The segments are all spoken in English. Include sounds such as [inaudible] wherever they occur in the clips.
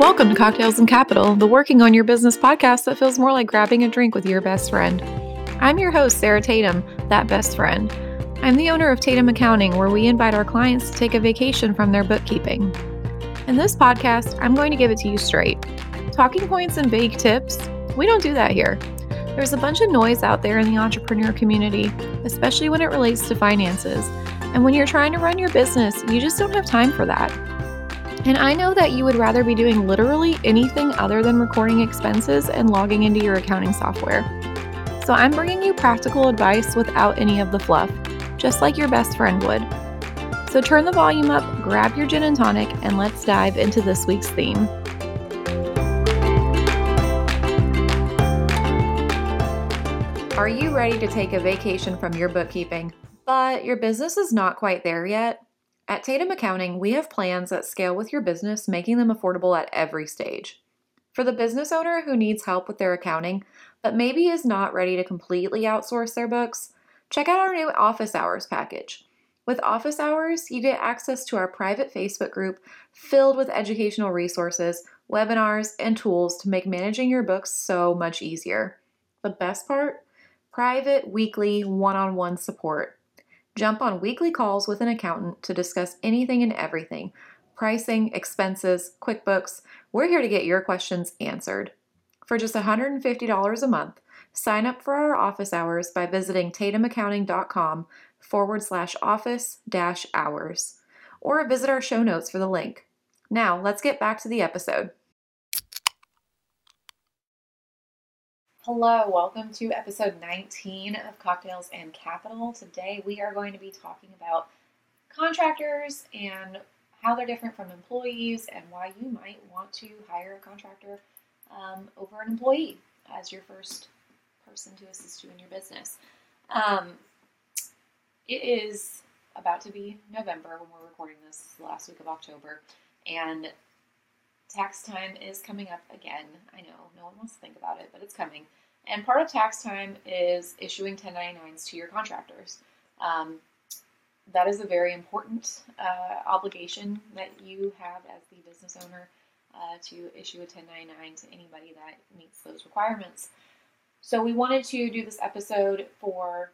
Welcome to Cocktails and Capital, the working on your business podcast that feels more like grabbing a drink with your best friend. I'm your host, Sarah Tatum, that best friend. I'm the owner of Tatum Accounting, where we invite our clients to take a vacation from their bookkeeping. In this podcast, I'm going to give it to you straight. Talking points and vague tips, we don't do that here. There's a bunch of noise out there in the entrepreneur community, especially when it relates to finances. And when you're trying to run your business, you just don't have time for that. And I know that you would rather be doing literally anything other than recording expenses and logging into your accounting software. So I'm bringing you practical advice without any of the fluff, just like your best friend would. So turn the volume up, grab your gin and tonic, and let's dive into this week's theme. Are you ready to take a vacation from your bookkeeping, but your business is not quite there yet? At Tatum Accounting, we have plans that scale with your business, making them affordable at every stage. For the business owner who needs help with their accounting, but maybe is not ready to completely outsource their books, check out our new Office Hours package. With Office Hours, you get access to our private Facebook group filled with educational resources, webinars, and tools to make managing your books so much easier. The best part? private, weekly, one on one support. Jump on weekly calls with an accountant to discuss anything and everything pricing, expenses, QuickBooks. We're here to get your questions answered. For just $150 a month, sign up for our office hours by visiting tatumaccounting.com forward slash office dash hours or visit our show notes for the link. Now, let's get back to the episode. Hello, welcome to episode 19 of Cocktails and Capital. Today we are going to be talking about contractors and how they're different from employees and why you might want to hire a contractor um, over an employee as your first person to assist you in your business. Um, it is about to be November when we're recording this, last week of October, and tax time is coming up again. I know no one wants to think about it, but it's coming. And part of tax time is issuing 1099s to your contractors. Um, that is a very important uh, obligation that you have as the business owner uh, to issue a 1099 to anybody that meets those requirements. So, we wanted to do this episode for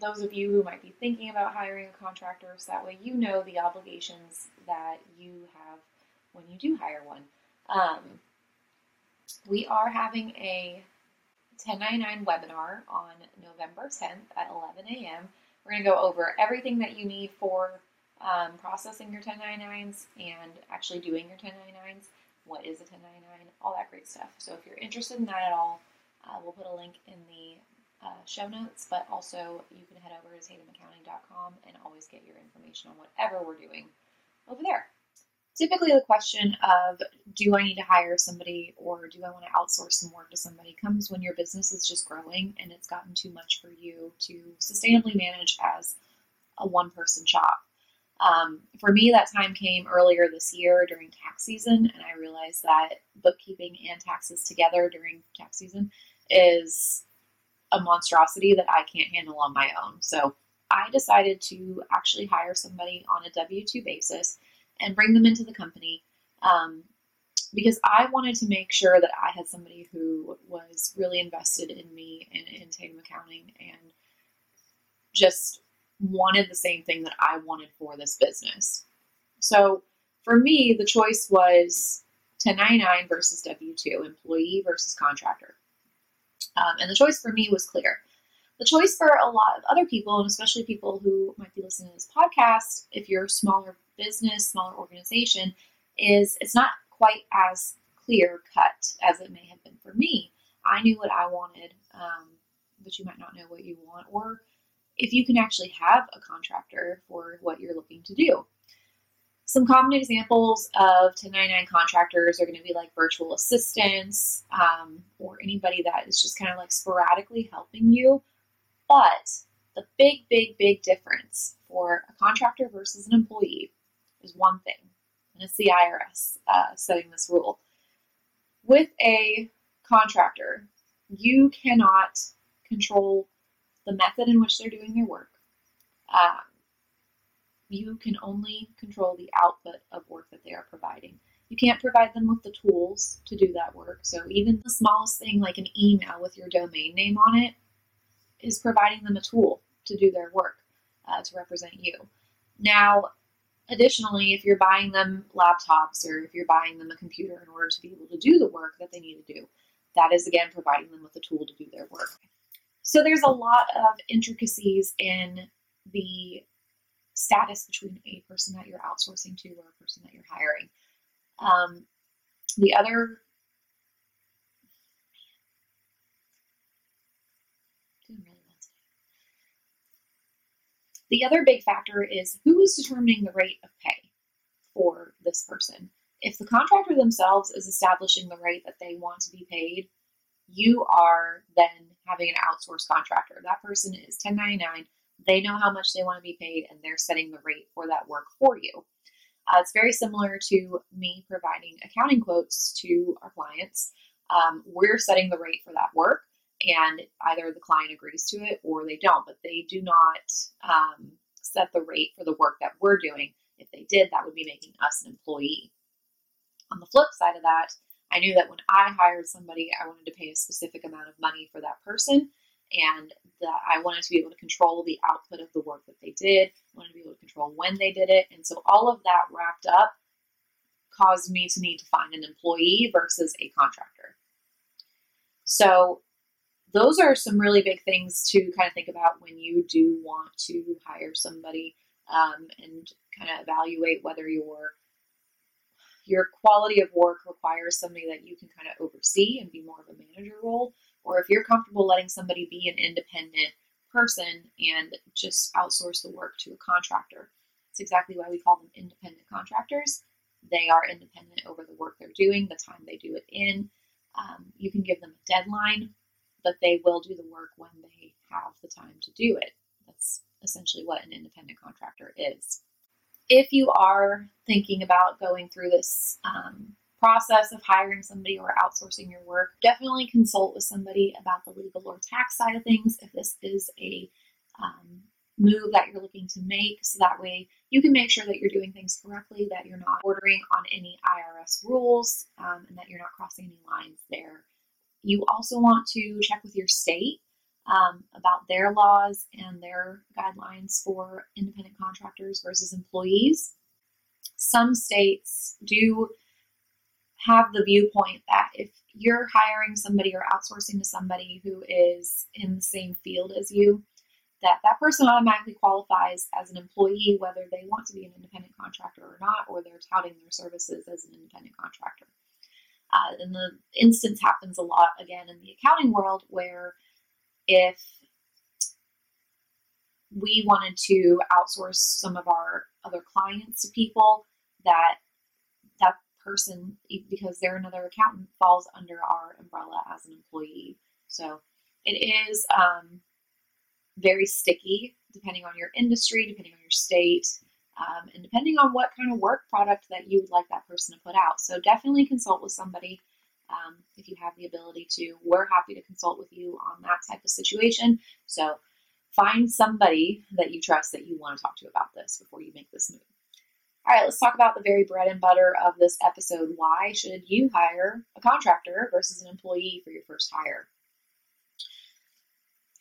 those of you who might be thinking about hiring a contractor so that way you know the obligations that you have when you do hire one. Um, we are having a 1099 webinar on November 10th at 11 a.m. We're going to go over everything that you need for um, processing your 1099s and actually doing your 1099s. What is a 1099? All that great stuff. So if you're interested in that at all, uh, we'll put a link in the uh, show notes, but also you can head over to tatumaccounting.com and always get your information on whatever we're doing over there typically the question of do I need to hire somebody or do I want to outsource some work to somebody comes when your business is just growing and it's gotten too much for you to sustainably manage as a one person shop. Um, for me, that time came earlier this year during tax season, and I realized that bookkeeping and taxes together during tax season is a monstrosity that I can't handle on my own. So I decided to actually hire somebody on a W 2 basis and bring them into the company um, because I wanted to make sure that I had somebody who was really invested in me and in Tatum Accounting and just wanted the same thing that I wanted for this business. So for me, the choice was 1099 versus W 2, employee versus contractor. Um, and the choice for me was clear. The choice for a lot of other people, and especially people who might be listening to this podcast, if you're smaller business, smaller organization, is it's not quite as clear cut as it may have been for me. I knew what I wanted, um, but you might not know what you want, or if you can actually have a contractor for what you're looking to do. Some common examples of 1099 contractors are going to be like virtual assistants um, or anybody that is just kind of like sporadically helping you. But the big, big, big difference for a contractor versus an employee is one thing, and it's the IRS uh, setting this rule. With a contractor, you cannot control the method in which they're doing their work. Um, you can only control the output of work that they are providing. You can't provide them with the tools to do that work. So even the smallest thing like an email with your domain name on it is providing them a tool to do their work uh, to represent you. Now, additionally, if you're buying them laptops or if you're buying them a computer in order to be able to do the work that they need to do, that is again providing them with a tool to do their work. So there's a lot of intricacies in the status between a person that you're outsourcing to or a person that you're hiring. Um, the other The other big factor is who is determining the rate of pay for this person. If the contractor themselves is establishing the rate that they want to be paid, you are then having an outsourced contractor. That person is 1099. They know how much they want to be paid and they're setting the rate for that work for you. Uh, it's very similar to me providing accounting quotes to our clients. Um, we're setting the rate for that work and either the client agrees to it or they don't, but they do not um, set the rate for the work that we're doing. If they did, that would be making us an employee. On the flip side of that, I knew that when I hired somebody, I wanted to pay a specific amount of money for that person, and that I wanted to be able to control the output of the work that they did, I wanted to be able to control when they did it, and so all of that wrapped up caused me to need to find an employee versus a contractor. So those are some really big things to kind of think about when you do want to hire somebody um, and kind of evaluate whether your your quality of work requires somebody that you can kind of oversee and be more of a manager role, or if you're comfortable letting somebody be an independent person and just outsource the work to a contractor. It's exactly why we call them independent contractors. They are independent over the work they're doing, the time they do it in. Um, you can give them a deadline but they will do the work when they have the time to do it. That's essentially what an independent contractor is. If you are thinking about going through this um, process of hiring somebody or outsourcing your work, definitely consult with somebody about the legal or tax side of things if this is a um, move that you're looking to make so that way you can make sure that you're doing things correctly, that you're not ordering on any IRS rules, um, and that you're not crossing any lines there. You also want to check with your state um, about their laws and their guidelines for independent contractors versus employees. Some states do have the viewpoint that if you're hiring somebody or outsourcing to somebody who is in the same field as you, that that person automatically qualifies as an employee whether they want to be an independent contractor or not, or they're touting their services as an independent contractor. Uh, and the instance happens a lot again in the accounting world where if we wanted to outsource some of our other clients to people that that person because they're another accountant falls under our umbrella as an employee. So it is um, very sticky depending on your industry depending on your state um, and depending on what kind of work product that you would like that person to put out. So definitely consult with somebody um, if you have the ability to. We're happy to consult with you on that type of situation. So find somebody that you trust that you want to talk to about this before you make this move. All right, let's talk about the very bread and butter of this episode. Why should you hire a contractor versus an employee for your first hire?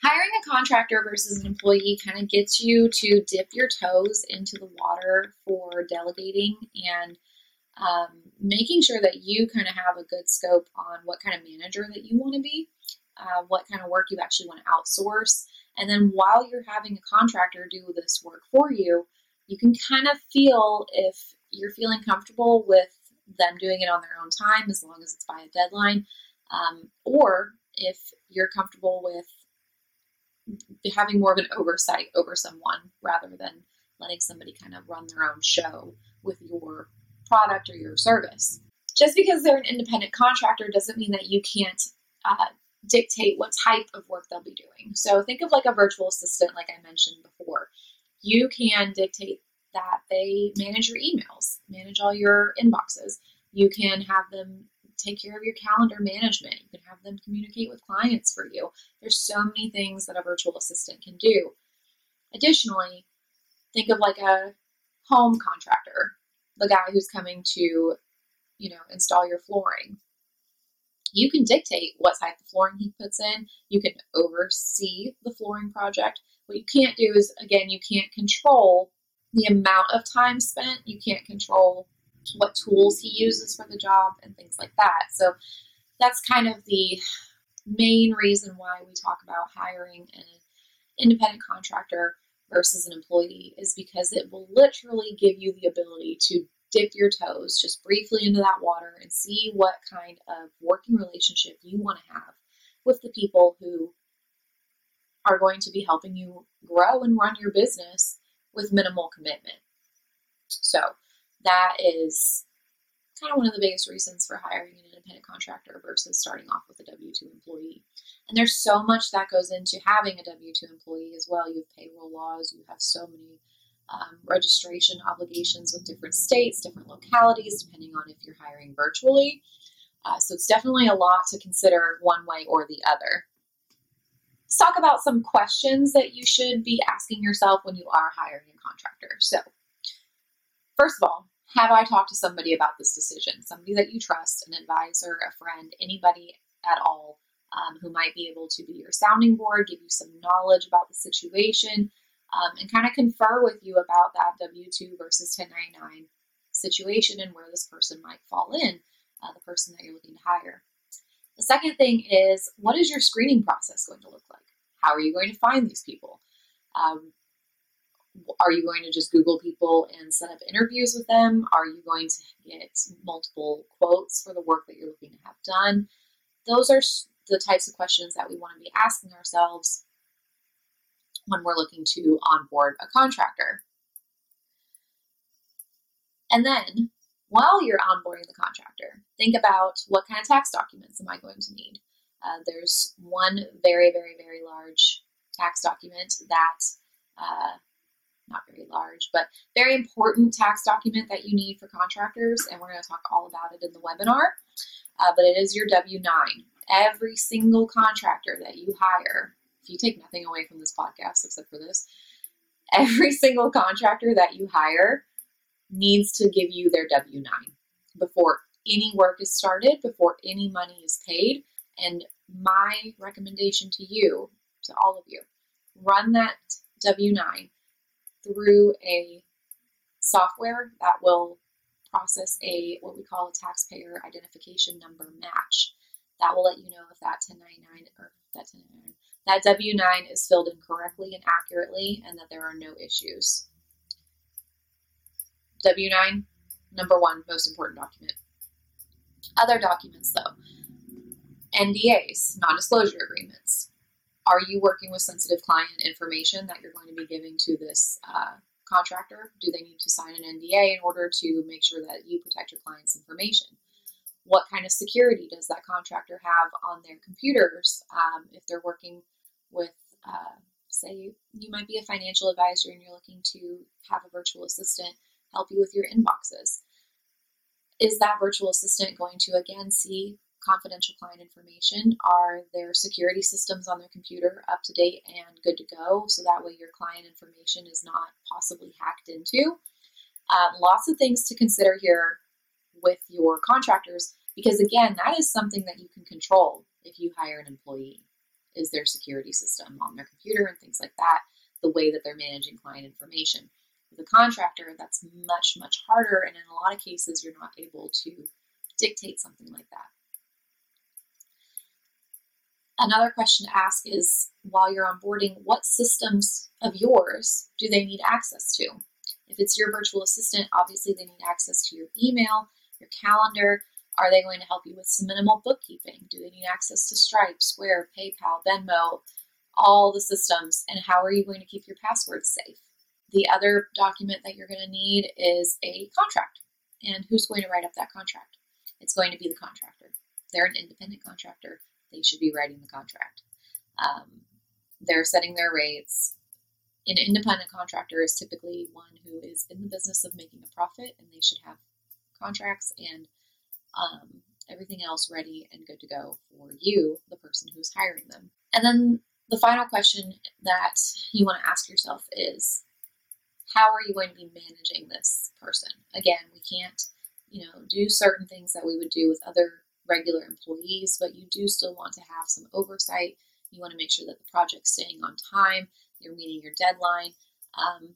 Hiring a contractor versus an employee kind of gets you to dip your toes into the water for delegating and um, making sure that you kind of have a good scope on what kind of manager that you want to be, uh, what kind of work you actually want to outsource. And then while you're having a contractor do this work for you, you can kind of feel if you're feeling comfortable with them doing it on their own time as long as it's by a deadline, um, or if you're comfortable with having more of an oversight over someone rather than letting somebody kind of run their own show with your product or your service. Just because they're an independent contractor doesn't mean that you can't uh, dictate what type of work they'll be doing. So think of like a virtual assistant, like I mentioned before. You can dictate that they manage your emails, manage all your inboxes. You can have them take care of your calendar management. You can have them communicate with clients for you. There's so many things that a virtual assistant can do. Additionally, think of like a home contractor, the guy who's coming to you know, install your flooring. You can dictate what type of flooring he puts in. You can oversee the flooring project. What you can't do is, again, you can't control the amount of time spent. You can't control what tools he uses for the job and things like that. So that's kind of the main reason why we talk about hiring an independent contractor versus an employee is because it will literally give you the ability to dip your toes just briefly into that water and see what kind of working relationship you want to have with the people who are going to be helping you grow and run your business with minimal commitment. So, that is kind of one of the biggest reasons for hiring an independent contractor versus starting off with a W 2 employee. And there's so much that goes into having a W 2 employee as well. You have payroll laws, you have so many um, registration obligations with different states, different localities, depending on if you're hiring virtually. Uh, so it's definitely a lot to consider one way or the other. Let's talk about some questions that you should be asking yourself when you are hiring a contractor. So, first of all, have I talked to somebody about this decision? Somebody that you trust, an advisor, a friend, anybody at all um, who might be able to be your sounding board, give you some knowledge about the situation, um, and kind of confer with you about that W 2 versus 1099 situation and where this person might fall in, uh, the person that you're looking to hire. The second thing is what is your screening process going to look like? How are you going to find these people? Um, are you going to just Google people and set up interviews with them? Are you going to get multiple quotes for the work that you're looking to have done? Those are the types of questions that we want to be asking ourselves when we're looking to onboard a contractor. And then, while you're onboarding the contractor, think about what kind of tax documents am I going to need? Uh, there's one very, very, very large tax document that uh, not very large, but very important tax document that you need for contractors, and we're going to talk all about it in the webinar. Uh, but it is your W 9. Every single contractor that you hire, if you take nothing away from this podcast except for this, every [laughs] single contractor that you hire needs to give you their W 9 before any work is started, before any money is paid. And my recommendation to you, to all of you, run that W 9 through a software that will process a what we call a taxpayer identification number match. That will let you know if that 1099 or that 1099 that W9 is filled in correctly and accurately and that there are no issues. W9, number one, most important document. Other documents, though NDAs, non disclosure agreements, are you working with sensitive client information that you're going to be giving to this uh, contractor? Do they need to sign an NDA in order to make sure that you protect your client's information? What kind of security does that contractor have on their computers um, if they're working with, uh, say, you might be a financial advisor and you're looking to have a virtual assistant help you with your inboxes? Is that virtual assistant going to again see confidential client information. Are their security systems on their computer up to date and good to go? So that way your client information is not possibly hacked into. Uh, lots of things to consider here with your contractors because, again, that is something that you can control if you hire an employee. Is their security system on their computer and things like that, the way that they're managing client information. With a contractor, that's much, much harder, and in a lot of cases, you're not able to dictate something like that. Another question to ask is while you're onboarding, what systems of yours do they need access to? If it's your virtual assistant, obviously they need access to your email, your calendar. Are they going to help you with some minimal bookkeeping? Do they need access to Stripe, Square, PayPal, Venmo, all the systems? And how are you going to keep your passwords safe? The other document that you're going to need is a contract. And who's going to write up that contract? It's going to be the contractor. They're an independent contractor they should be writing the contract. Um, they're setting their rates. An independent contractor is typically one who is in the business of making a profit, and they should have contracts and um, everything else ready and good to go for you, the person who's hiring them. And then the final question that you want to ask yourself is how are you going to be managing this person? Again, we can't you know, do certain things that we would do with other regular employees, but you do still want to have some oversight. You want to make sure that the project's staying on time, you're meeting your deadline. Um,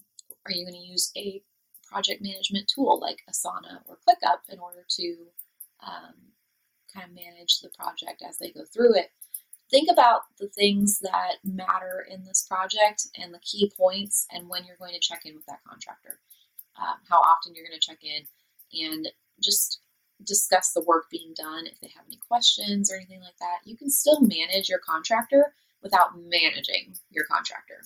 are you going to use a project management tool like Asana or ClickUp in order to um, kind of manage the project as they go through it? Think about the things that matter in this project and the key points and when you're going to check in with that contractor. Um, how often you're going to check in and just discuss the work being done. If they have any questions or anything like that, you can still manage your contractor without managing your contractor.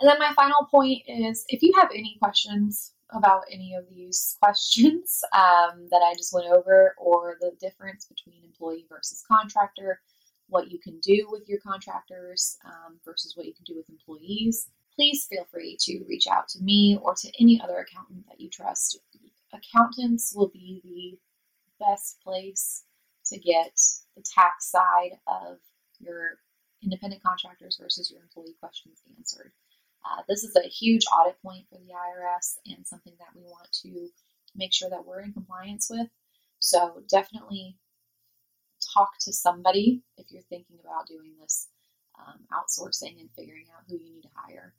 And then my final point is if you have any questions about any of these [laughs] questions um, that I just went over, or the difference between employee versus contractor, what you can do with your contractors um, versus what you can do with employees, please feel free to reach out to me or to any other accountant that you trust accountants will be the best place to get the tax side of your independent contractors versus your employee questions answered. Uh, this is a huge audit point for the IRS and something that we want to make sure that we're in compliance with. So definitely talk to somebody if you're thinking about doing this um, outsourcing and figuring out who you need to hire.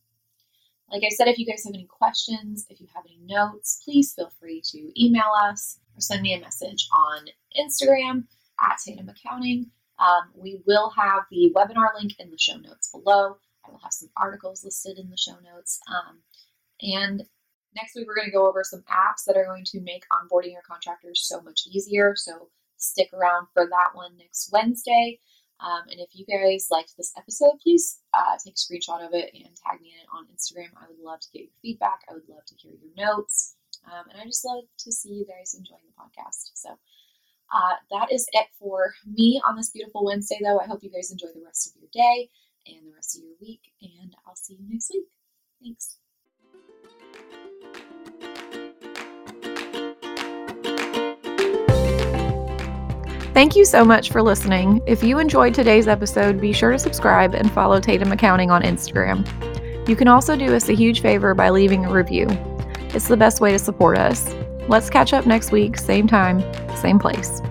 Like I said, if you guys have any questions, if you have any notes, please feel free to email us or send me a message on Instagram at Tatum Accounting. Um, we will have the webinar link in the show notes below. I will have some articles listed in the show notes. Um, and next week, we're going to go over some apps that are going to make onboarding your contractors so much easier. So stick around for that one next Wednesday. Um, and if you guys liked this episode, please uh, take a screenshot of it and tag me in it on Instagram. I would love to get your feedback. I would love to hear your notes. Um, and I just love to see you guys enjoying the podcast. So uh, that is it for me on this beautiful Wednesday, though. I hope you guys enjoy the rest of your day and the rest of your week. And I'll see you next week. Thanks. Thank you so much for listening. If you enjoyed today's episode, be sure to subscribe and follow Tatum Accounting on Instagram. You can also do us a huge favor by leaving a review. It's the best way to support us. Let's catch up next week, same time, same place.